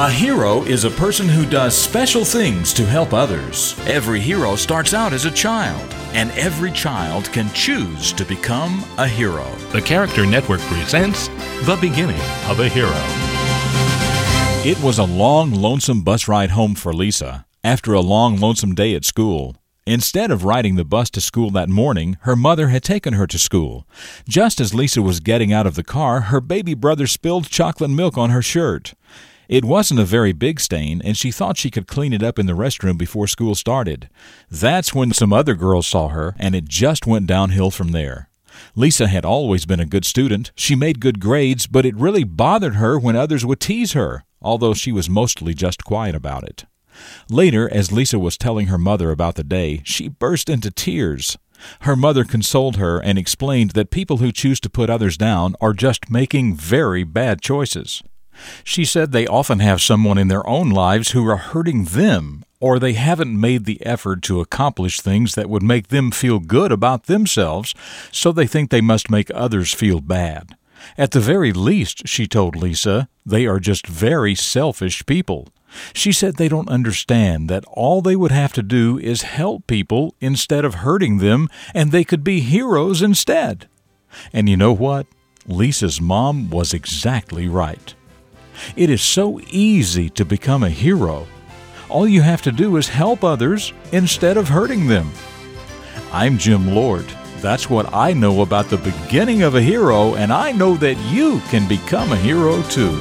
A hero is a person who does special things to help others. Every hero starts out as a child, and every child can choose to become a hero. The Character Network presents The Beginning of a Hero. It was a long, lonesome bus ride home for Lisa after a long, lonesome day at school. Instead of riding the bus to school that morning, her mother had taken her to school. Just as Lisa was getting out of the car, her baby brother spilled chocolate milk on her shirt. It wasn't a very big stain, and she thought she could clean it up in the restroom before school started. That's when some other girls saw her, and it just went downhill from there. Lisa had always been a good student. She made good grades, but it really bothered her when others would tease her, although she was mostly just quiet about it. Later, as Lisa was telling her mother about the day, she burst into tears. Her mother consoled her and explained that people who choose to put others down are just making very bad choices. She said they often have someone in their own lives who are hurting them, or they haven't made the effort to accomplish things that would make them feel good about themselves, so they think they must make others feel bad. At the very least, she told Lisa, they are just very selfish people. She said they don't understand that all they would have to do is help people instead of hurting them, and they could be heroes instead. And you know what? Lisa's mom was exactly right. It is so easy to become a hero. All you have to do is help others instead of hurting them. I'm Jim Lord. That's what I know about the beginning of a hero, and I know that you can become a hero too.